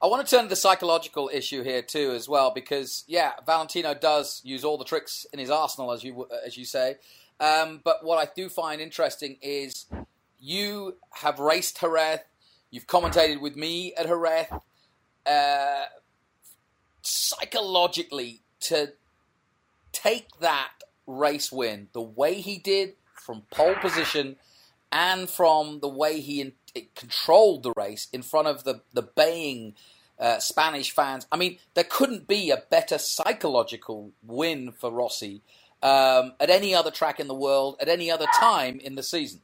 I want to turn to the psychological issue here too, as well, because yeah, Valentino does use all the tricks in his arsenal, as you as you say. Um, but what I do find interesting is you have raced Jerez, you've commentated with me at Jerez. Uh, psychologically, to take that race win the way he did from pole position and from the way he in, controlled the race in front of the, the baying uh, Spanish fans. I mean, there couldn't be a better psychological win for Rossi um, at any other track in the world at any other time in the season.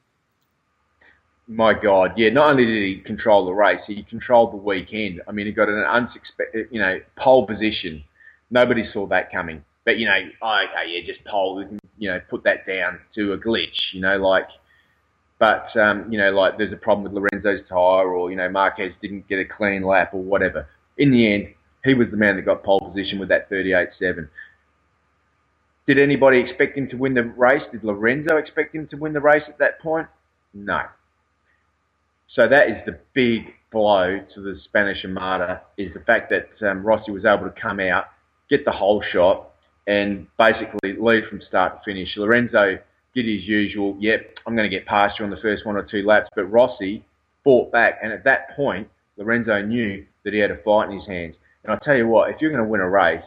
My God, yeah. Not only did he control the race, he controlled the weekend. I mean, he got an unsuspected, you know, pole position. Nobody saw that coming. But you know, okay, yeah, just pole. You know, put that down to a glitch. You know, like but um, you know, like there's a problem with Lorenzo's tire, or you know, Marquez didn't get a clean lap, or whatever. In the end, he was the man that got pole position with that 38.7. Did anybody expect him to win the race? Did Lorenzo expect him to win the race at that point? No. So that is the big blow to the Spanish Armada is the fact that um, Rossi was able to come out, get the holeshot, and basically lead from start to finish. Lorenzo did his usual, yep, I'm going to get past you on the first one or two laps. But Rossi fought back, and at that point, Lorenzo knew that he had a fight in his hands. And I'll tell you what, if you're going to win a race,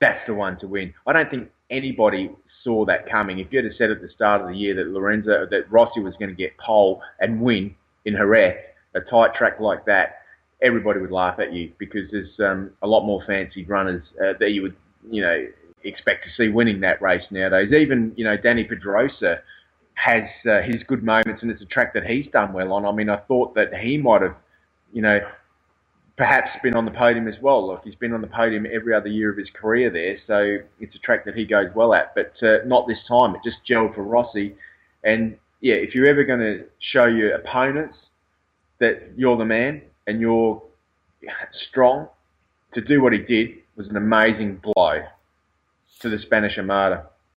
that's the one to win. I don't think anybody saw that coming. If you had said at the start of the year that Lorenzo, that Rossi was going to get pole and win in Jerez, a tight track like that, everybody would laugh at you because there's um, a lot more fancied runners uh, that you would, you know, expect to see winning that race nowadays. Even you know Dani Pedrosa has uh, his good moments, and it's a track that he's done well on. I mean, I thought that he might have, you know, perhaps been on the podium as well. Look, he's been on the podium every other year of his career there, so it's a track that he goes well at. But uh, not this time. It just gelled for Rossi, and yeah, if you're ever going to show your opponents that you're the man and you're strong, to do what he did was an amazing blow to the Spanish Armada.